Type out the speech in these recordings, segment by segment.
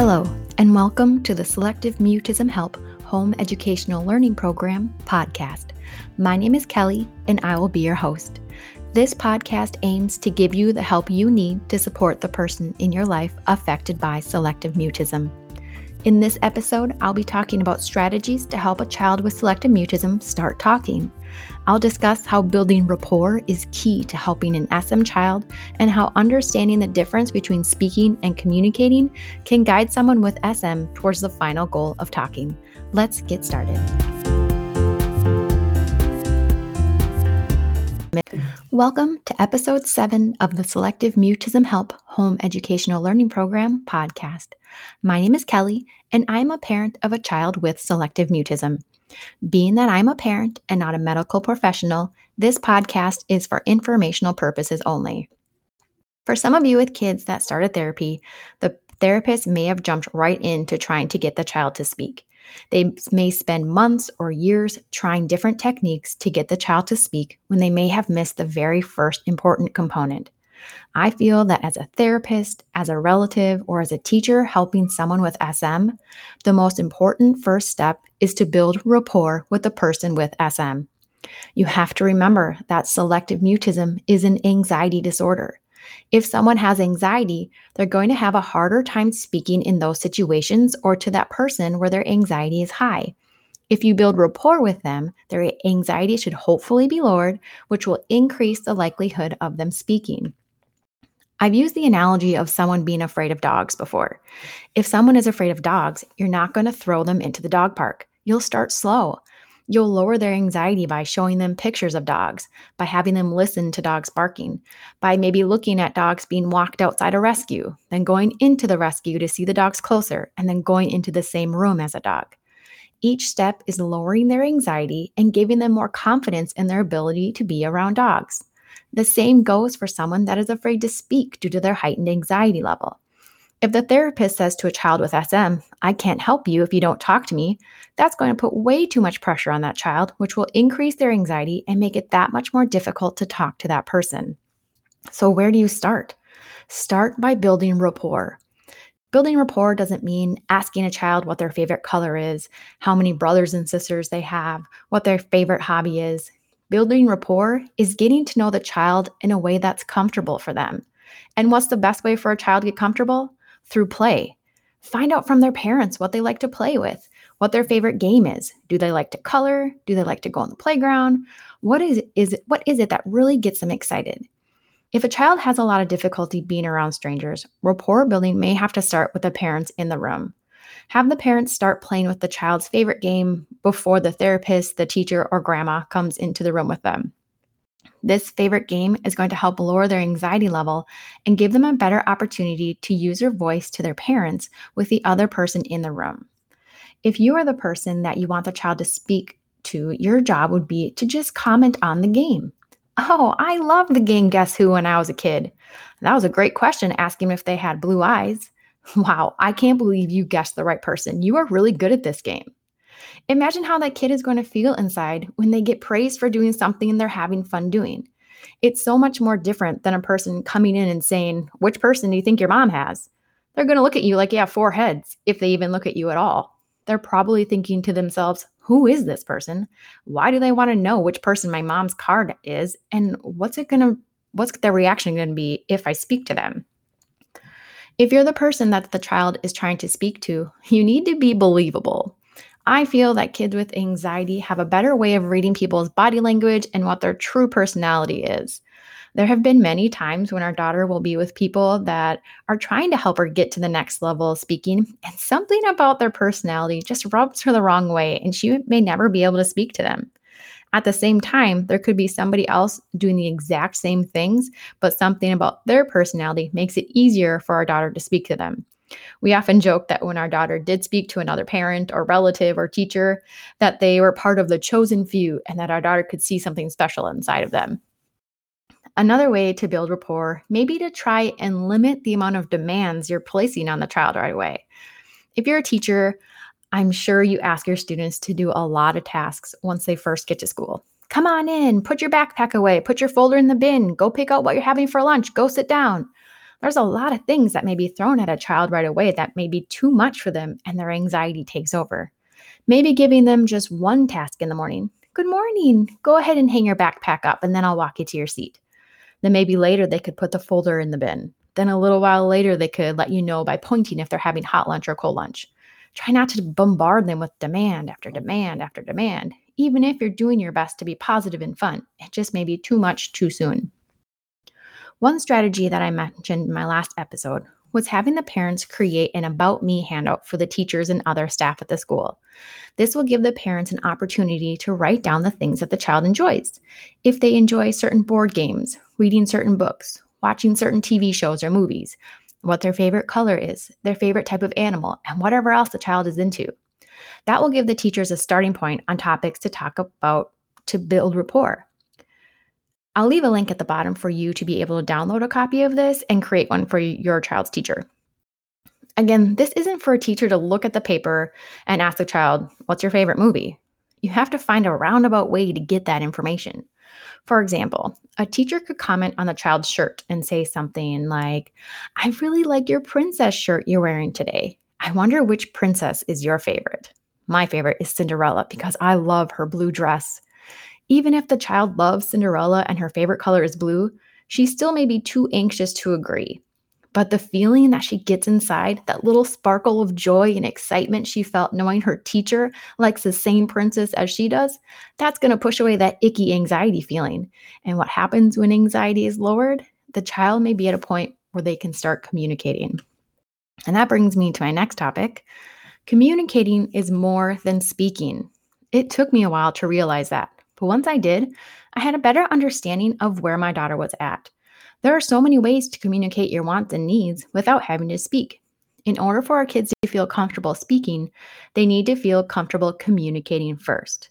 Hello, and welcome to the Selective Mutism Help Home Educational Learning Program podcast. My name is Kelly, and I will be your host. This podcast aims to give you the help you need to support the person in your life affected by selective mutism. In this episode, I'll be talking about strategies to help a child with selective mutism start talking. I'll discuss how building rapport is key to helping an SM child and how understanding the difference between speaking and communicating can guide someone with SM towards the final goal of talking. Let's get started. Welcome to episode seven of the Selective Mutism Help Home Educational Learning Program podcast. My name is Kelly, and I'm a parent of a child with selective mutism. Being that I'm a parent and not a medical professional, this podcast is for informational purposes only. For some of you with kids that started therapy, the therapist may have jumped right into trying to get the child to speak. They may spend months or years trying different techniques to get the child to speak when they may have missed the very first important component. I feel that as a therapist, as a relative, or as a teacher helping someone with SM, the most important first step is to build rapport with the person with SM. You have to remember that selective mutism is an anxiety disorder. If someone has anxiety, they're going to have a harder time speaking in those situations or to that person where their anxiety is high. If you build rapport with them, their anxiety should hopefully be lowered, which will increase the likelihood of them speaking. I've used the analogy of someone being afraid of dogs before. If someone is afraid of dogs, you're not going to throw them into the dog park. You'll start slow. You'll lower their anxiety by showing them pictures of dogs, by having them listen to dogs barking, by maybe looking at dogs being walked outside a rescue, then going into the rescue to see the dogs closer, and then going into the same room as a dog. Each step is lowering their anxiety and giving them more confidence in their ability to be around dogs. The same goes for someone that is afraid to speak due to their heightened anxiety level. If the therapist says to a child with SM, I can't help you if you don't talk to me, that's going to put way too much pressure on that child, which will increase their anxiety and make it that much more difficult to talk to that person. So, where do you start? Start by building rapport. Building rapport doesn't mean asking a child what their favorite color is, how many brothers and sisters they have, what their favorite hobby is. Building rapport is getting to know the child in a way that's comfortable for them. And what's the best way for a child to get comfortable? through play. Find out from their parents what they like to play with, what their favorite game is. Do they like to color? Do they like to go on the playground? What is is what is it that really gets them excited? If a child has a lot of difficulty being around strangers, rapport building may have to start with the parents in the room. Have the parents start playing with the child's favorite game before the therapist, the teacher, or grandma comes into the room with them. This favorite game is going to help lower their anxiety level and give them a better opportunity to use their voice to their parents with the other person in the room. If you are the person that you want the child to speak to, your job would be to just comment on the game. Oh, I loved the game Guess Who when I was a kid. That was a great question asking if they had blue eyes. Wow, I can't believe you guessed the right person. You are really good at this game. Imagine how that kid is going to feel inside when they get praised for doing something and they're having fun doing. It's so much more different than a person coming in and saying, Which person do you think your mom has? They're going to look at you like you have four heads, if they even look at you at all. They're probably thinking to themselves, Who is this person? Why do they want to know which person my mom's card is? And what's it going to, what's their reaction going to be if I speak to them? If you're the person that the child is trying to speak to, you need to be believable. I feel that kids with anxiety have a better way of reading people's body language and what their true personality is. There have been many times when our daughter will be with people that are trying to help her get to the next level of speaking, and something about their personality just rubs her the wrong way, and she may never be able to speak to them. At the same time, there could be somebody else doing the exact same things, but something about their personality makes it easier for our daughter to speak to them. We often joke that when our daughter did speak to another parent or relative or teacher, that they were part of the chosen few and that our daughter could see something special inside of them. Another way to build rapport may be to try and limit the amount of demands you're placing on the child right away. If you're a teacher, I'm sure you ask your students to do a lot of tasks once they first get to school. Come on in, put your backpack away, put your folder in the bin, go pick out what you're having for lunch, go sit down. There's a lot of things that may be thrown at a child right away that may be too much for them and their anxiety takes over. Maybe giving them just one task in the morning. Good morning. Go ahead and hang your backpack up and then I'll walk you to your seat. Then maybe later they could put the folder in the bin. Then a little while later they could let you know by pointing if they're having hot lunch or cold lunch. Try not to bombard them with demand after mm-hmm. demand after demand, even if you're doing your best to be positive and fun. It just may be too much too soon. One strategy that I mentioned in my last episode was having the parents create an About Me handout for the teachers and other staff at the school. This will give the parents an opportunity to write down the things that the child enjoys. If they enjoy certain board games, reading certain books, watching certain TV shows or movies, what their favorite color is, their favorite type of animal, and whatever else the child is into. That will give the teachers a starting point on topics to talk about to build rapport. I'll leave a link at the bottom for you to be able to download a copy of this and create one for your child's teacher. Again, this isn't for a teacher to look at the paper and ask the child, What's your favorite movie? You have to find a roundabout way to get that information. For example, a teacher could comment on the child's shirt and say something like, I really like your princess shirt you're wearing today. I wonder which princess is your favorite. My favorite is Cinderella because I love her blue dress. Even if the child loves Cinderella and her favorite color is blue, she still may be too anxious to agree. But the feeling that she gets inside, that little sparkle of joy and excitement she felt knowing her teacher likes the same princess as she does, that's going to push away that icky anxiety feeling. And what happens when anxiety is lowered? The child may be at a point where they can start communicating. And that brings me to my next topic. Communicating is more than speaking. It took me a while to realize that. But once I did, I had a better understanding of where my daughter was at. There are so many ways to communicate your wants and needs without having to speak. In order for our kids to feel comfortable speaking, they need to feel comfortable communicating first.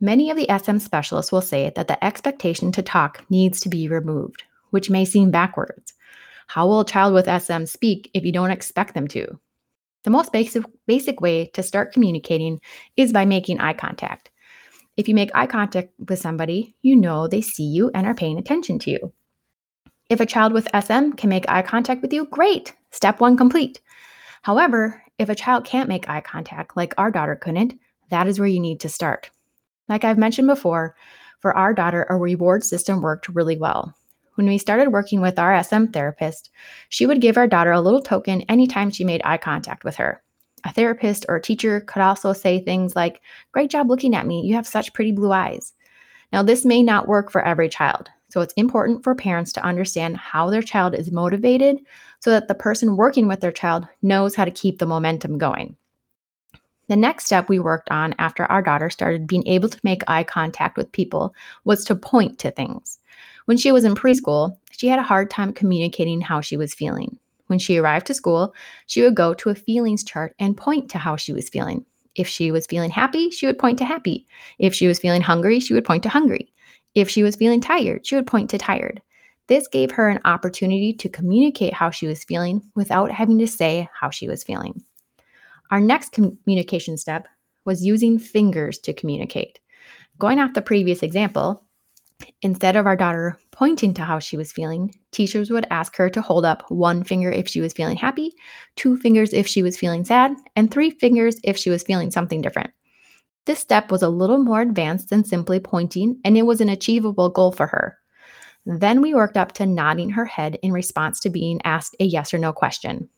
Many of the SM specialists will say that the expectation to talk needs to be removed, which may seem backwards. How will a child with SM speak if you don't expect them to? The most basic, basic way to start communicating is by making eye contact. If you make eye contact with somebody, you know they see you and are paying attention to you. If a child with SM can make eye contact with you, great, step one complete. However, if a child can't make eye contact, like our daughter couldn't, that is where you need to start. Like I've mentioned before, for our daughter, a reward system worked really well. When we started working with our SM therapist, she would give our daughter a little token anytime she made eye contact with her. A therapist or a teacher could also say things like, Great job looking at me. You have such pretty blue eyes. Now, this may not work for every child. So it's important for parents to understand how their child is motivated so that the person working with their child knows how to keep the momentum going. The next step we worked on after our daughter started being able to make eye contact with people was to point to things. When she was in preschool, she had a hard time communicating how she was feeling. When she arrived to school, she would go to a feelings chart and point to how she was feeling. If she was feeling happy, she would point to happy. If she was feeling hungry, she would point to hungry. If she was feeling tired, she would point to tired. This gave her an opportunity to communicate how she was feeling without having to say how she was feeling. Our next communication step was using fingers to communicate. Going off the previous example, Instead of our daughter pointing to how she was feeling, teachers would ask her to hold up one finger if she was feeling happy, two fingers if she was feeling sad, and three fingers if she was feeling something different. This step was a little more advanced than simply pointing, and it was an achievable goal for her. Then we worked up to nodding her head in response to being asked a yes or no question.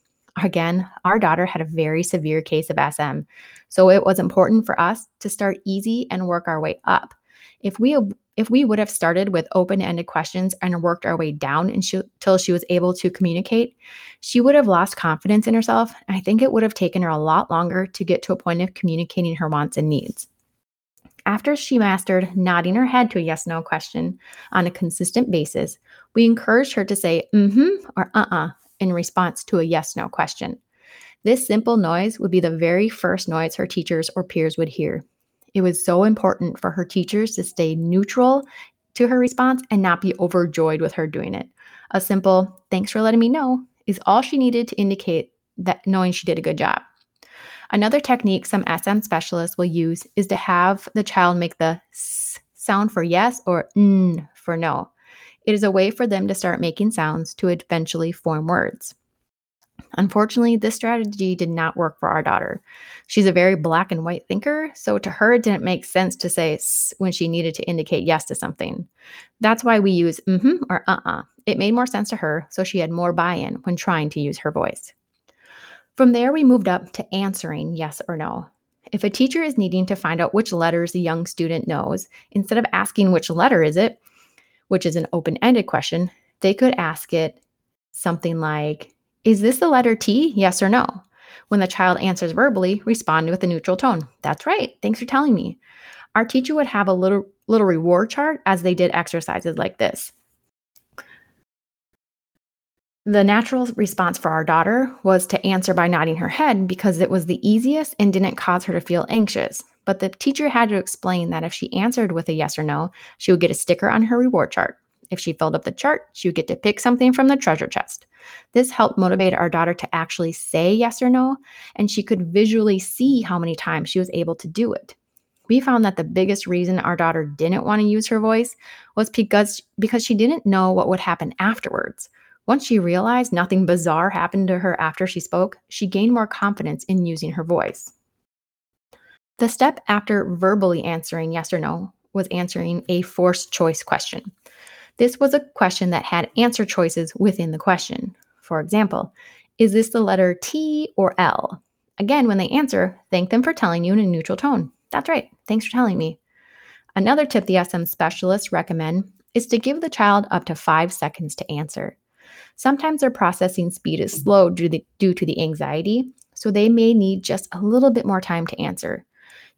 Again, our daughter had a very severe case of SM, so it was important for us to start easy and work our way up. If we if we would have started with open ended questions and worked our way down until she was able to communicate, she would have lost confidence in herself. I think it would have taken her a lot longer to get to a point of communicating her wants and needs. After she mastered nodding her head to a yes no question on a consistent basis, we encouraged her to say mm hmm or uh uh in response to a yes no question. This simple noise would be the very first noise her teachers or peers would hear. It was so important for her teachers to stay neutral to her response and not be overjoyed with her doing it. A simple, thanks for letting me know, is all she needed to indicate that knowing she did a good job. Another technique some SM specialists will use is to have the child make the s sound for yes or n for no. It is a way for them to start making sounds to eventually form words. Unfortunately, this strategy did not work for our daughter. She's a very black and white thinker, so to her, it didn't make sense to say when she needed to indicate yes to something. That's why we use mm hmm or uh uh. It made more sense to her, so she had more buy in when trying to use her voice. From there, we moved up to answering yes or no. If a teacher is needing to find out which letters the young student knows, instead of asking which letter is it, which is an open ended question, they could ask it something like, Is this the letter T? Yes or no? When the child answers verbally, respond with a neutral tone. That's right. Thanks for telling me. Our teacher would have a little little reward chart as they did exercises like this. The natural response for our daughter was to answer by nodding her head because it was the easiest and didn't cause her to feel anxious. But the teacher had to explain that if she answered with a yes or no, she would get a sticker on her reward chart. If she filled up the chart, she would get to pick something from the treasure chest. This helped motivate our daughter to actually say yes or no, and she could visually see how many times she was able to do it. We found that the biggest reason our daughter didn't want to use her voice was because, because she didn't know what would happen afterwards. Once she realized nothing bizarre happened to her after she spoke, she gained more confidence in using her voice. The step after verbally answering yes or no was answering a forced choice question. This was a question that had answer choices within the question. For example, is this the letter T or L? Again, when they answer, thank them for telling you in a neutral tone. That's right. Thanks for telling me. Another tip the SM specialists recommend is to give the child up to five seconds to answer. Sometimes their processing speed is slow due to, the, due to the anxiety, so they may need just a little bit more time to answer.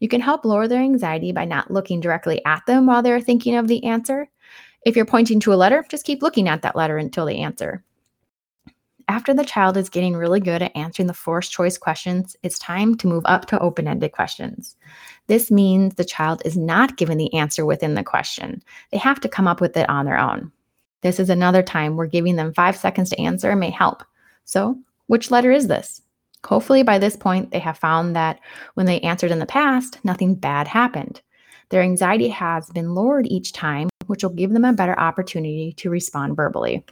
You can help lower their anxiety by not looking directly at them while they're thinking of the answer. If you're pointing to a letter, just keep looking at that letter until they answer. After the child is getting really good at answering the forced choice questions, it's time to move up to open ended questions. This means the child is not given the answer within the question, they have to come up with it on their own. This is another time where giving them five seconds to answer may help. So, which letter is this? Hopefully, by this point, they have found that when they answered in the past, nothing bad happened. Their anxiety has been lowered each time, which will give them a better opportunity to respond verbally.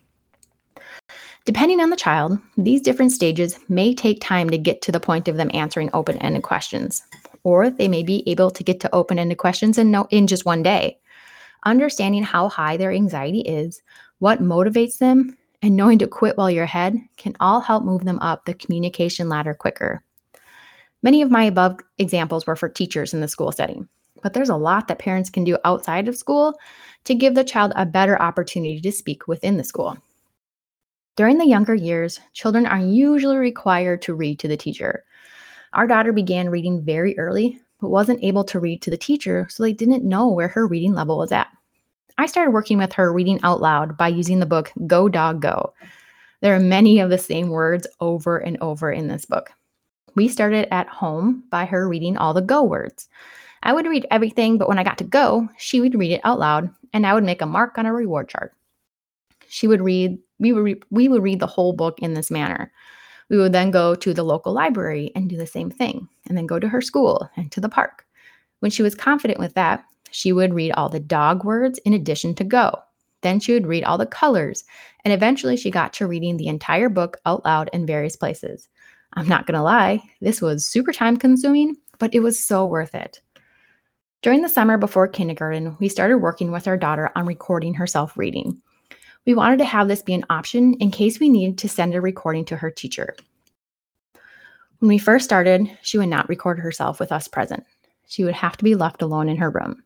Depending on the child, these different stages may take time to get to the point of them answering open ended questions, or they may be able to get to open ended questions in, no, in just one day. Understanding how high their anxiety is, what motivates them, and knowing to quit while you're ahead can all help move them up the communication ladder quicker. Many of my above examples were for teachers in the school setting, but there's a lot that parents can do outside of school to give the child a better opportunity to speak within the school. During the younger years, children are usually required to read to the teacher. Our daughter began reading very early, but wasn't able to read to the teacher, so they didn't know where her reading level was at. I started working with her reading out loud by using the book Go Dog Go. There are many of the same words over and over in this book. We started at home by her reading all the go words. I would read everything, but when I got to go, she would read it out loud and I would make a mark on a reward chart. She would read, we would, re- we would read the whole book in this manner. We would then go to the local library and do the same thing, and then go to her school and to the park. When she was confident with that, she would read all the dog words in addition to go. Then she would read all the colors, and eventually she got to reading the entire book out loud in various places. I'm not to lie, this was super time consuming, but it was so worth it. During the summer before kindergarten, we started working with our daughter on recording herself reading. We wanted to have this be an option in case we needed to send a recording to her teacher. When we first started, she would not record herself with us present. She would have to be left alone in her room.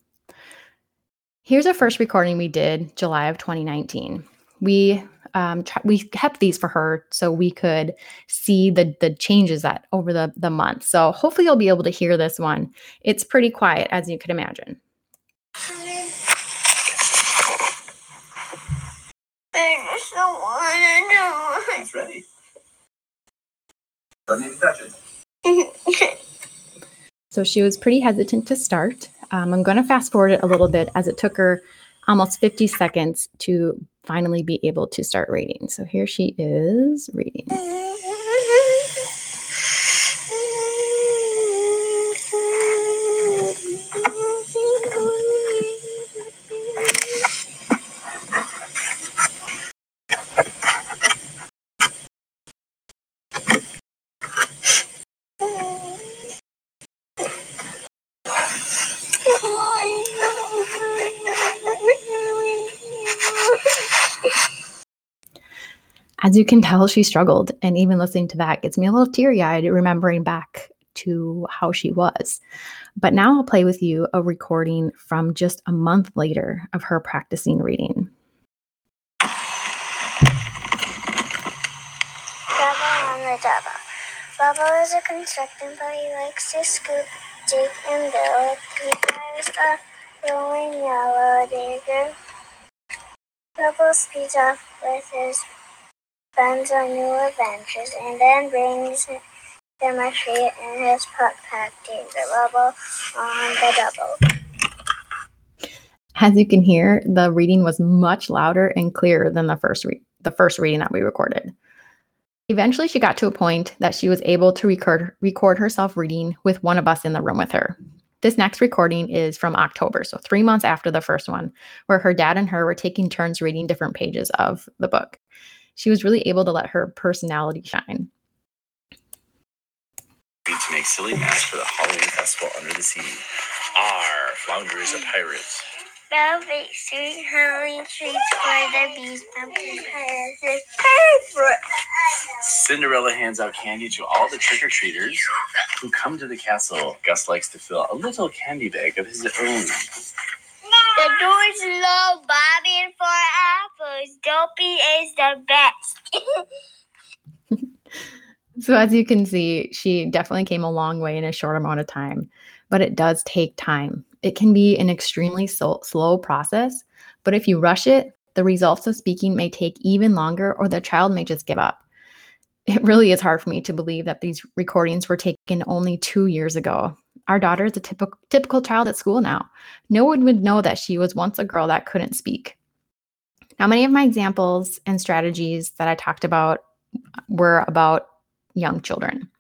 Here's a first recording we did July of 2019. We um, we kept these for her so we could see the the changes that over the the month. So hopefully you'll be able to hear this one. It's pretty quiet as you could imagine. I just don't want to know. It's ready. Doesn't touch it. so she was pretty hesitant to start. Um, I'm going to fast forward it a little bit as it took her almost 50 seconds to finally be able to start reading. So here she is reading. As you can tell, she struggled. And even listening to that gets me a little teary eyed, remembering back to how she was. But now I'll play with you a recording from just a month later of her practicing reading. Rubble on the double. Rubble is a construction, but he likes to scoop, dig, and build. He drives a rolling yellow digger. Rubble speeds off with his friends on new adventures and then brings them a treat in his pup pack digger Rubble on the double. As you can hear, the reading was much louder and clearer than the first re- the first reading that we recorded. Eventually, she got to a point that she was able to record record herself reading with one of us in the room with her. This next recording is from October, so three months after the first one, where her dad and her were taking turns reading different pages of the book. She was really able to let her personality shine. to make silly masks for the Halloween festival under the sea. R. Flounder is a pirate. Belle bakes sweet Halloween treats for the bees, pumpkin pie favorite. Cinderella hands out candy to all the trick or treaters who come to the castle. Gus likes to fill a little candy bag of his own. The door's low, Bobby and four apples. Dopey is the best. So, as you can see, she definitely came a long way in a short amount of time, but it does take time. It can be an extremely slow process, but if you rush it, the results of speaking may take even longer or the child may just give up. It really is hard for me to believe that these recordings were taken only two years ago. Our daughter is a typical, typical child at school now. No one would know that she was once a girl that couldn't speak. Now, many of my examples and strategies that I talked about were about young children.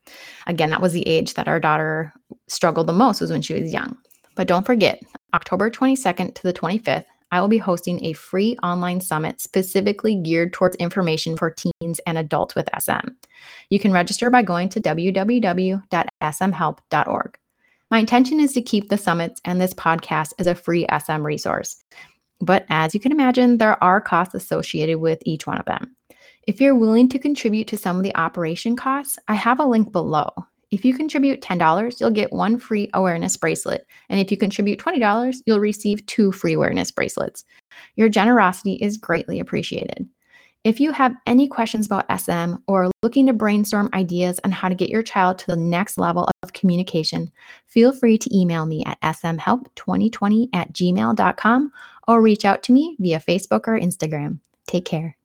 Again, that was the age that our daughter struggled the most was when she was young. But don't forget, October 22nd to the 25th, I will be hosting a free online summit specifically geared towards information for teens and adults with SM. You can register by going to www.smhelp.org. My intention is to keep the summits and this podcast as a free SM resource. But as you can imagine, there are costs associated with each one of them. If you're willing to contribute to some of the operation costs, I have a link below. If you contribute $10, you'll get one free awareness bracelet. And if you contribute $20, you'll receive two free awareness bracelets. Your generosity is greatly appreciated. If you have any questions about SM or looking to brainstorm ideas on how to get your child to the next level of communication, feel free to email me at smhelp2020 at gmail.com or reach out to me via Facebook or Instagram. Take care.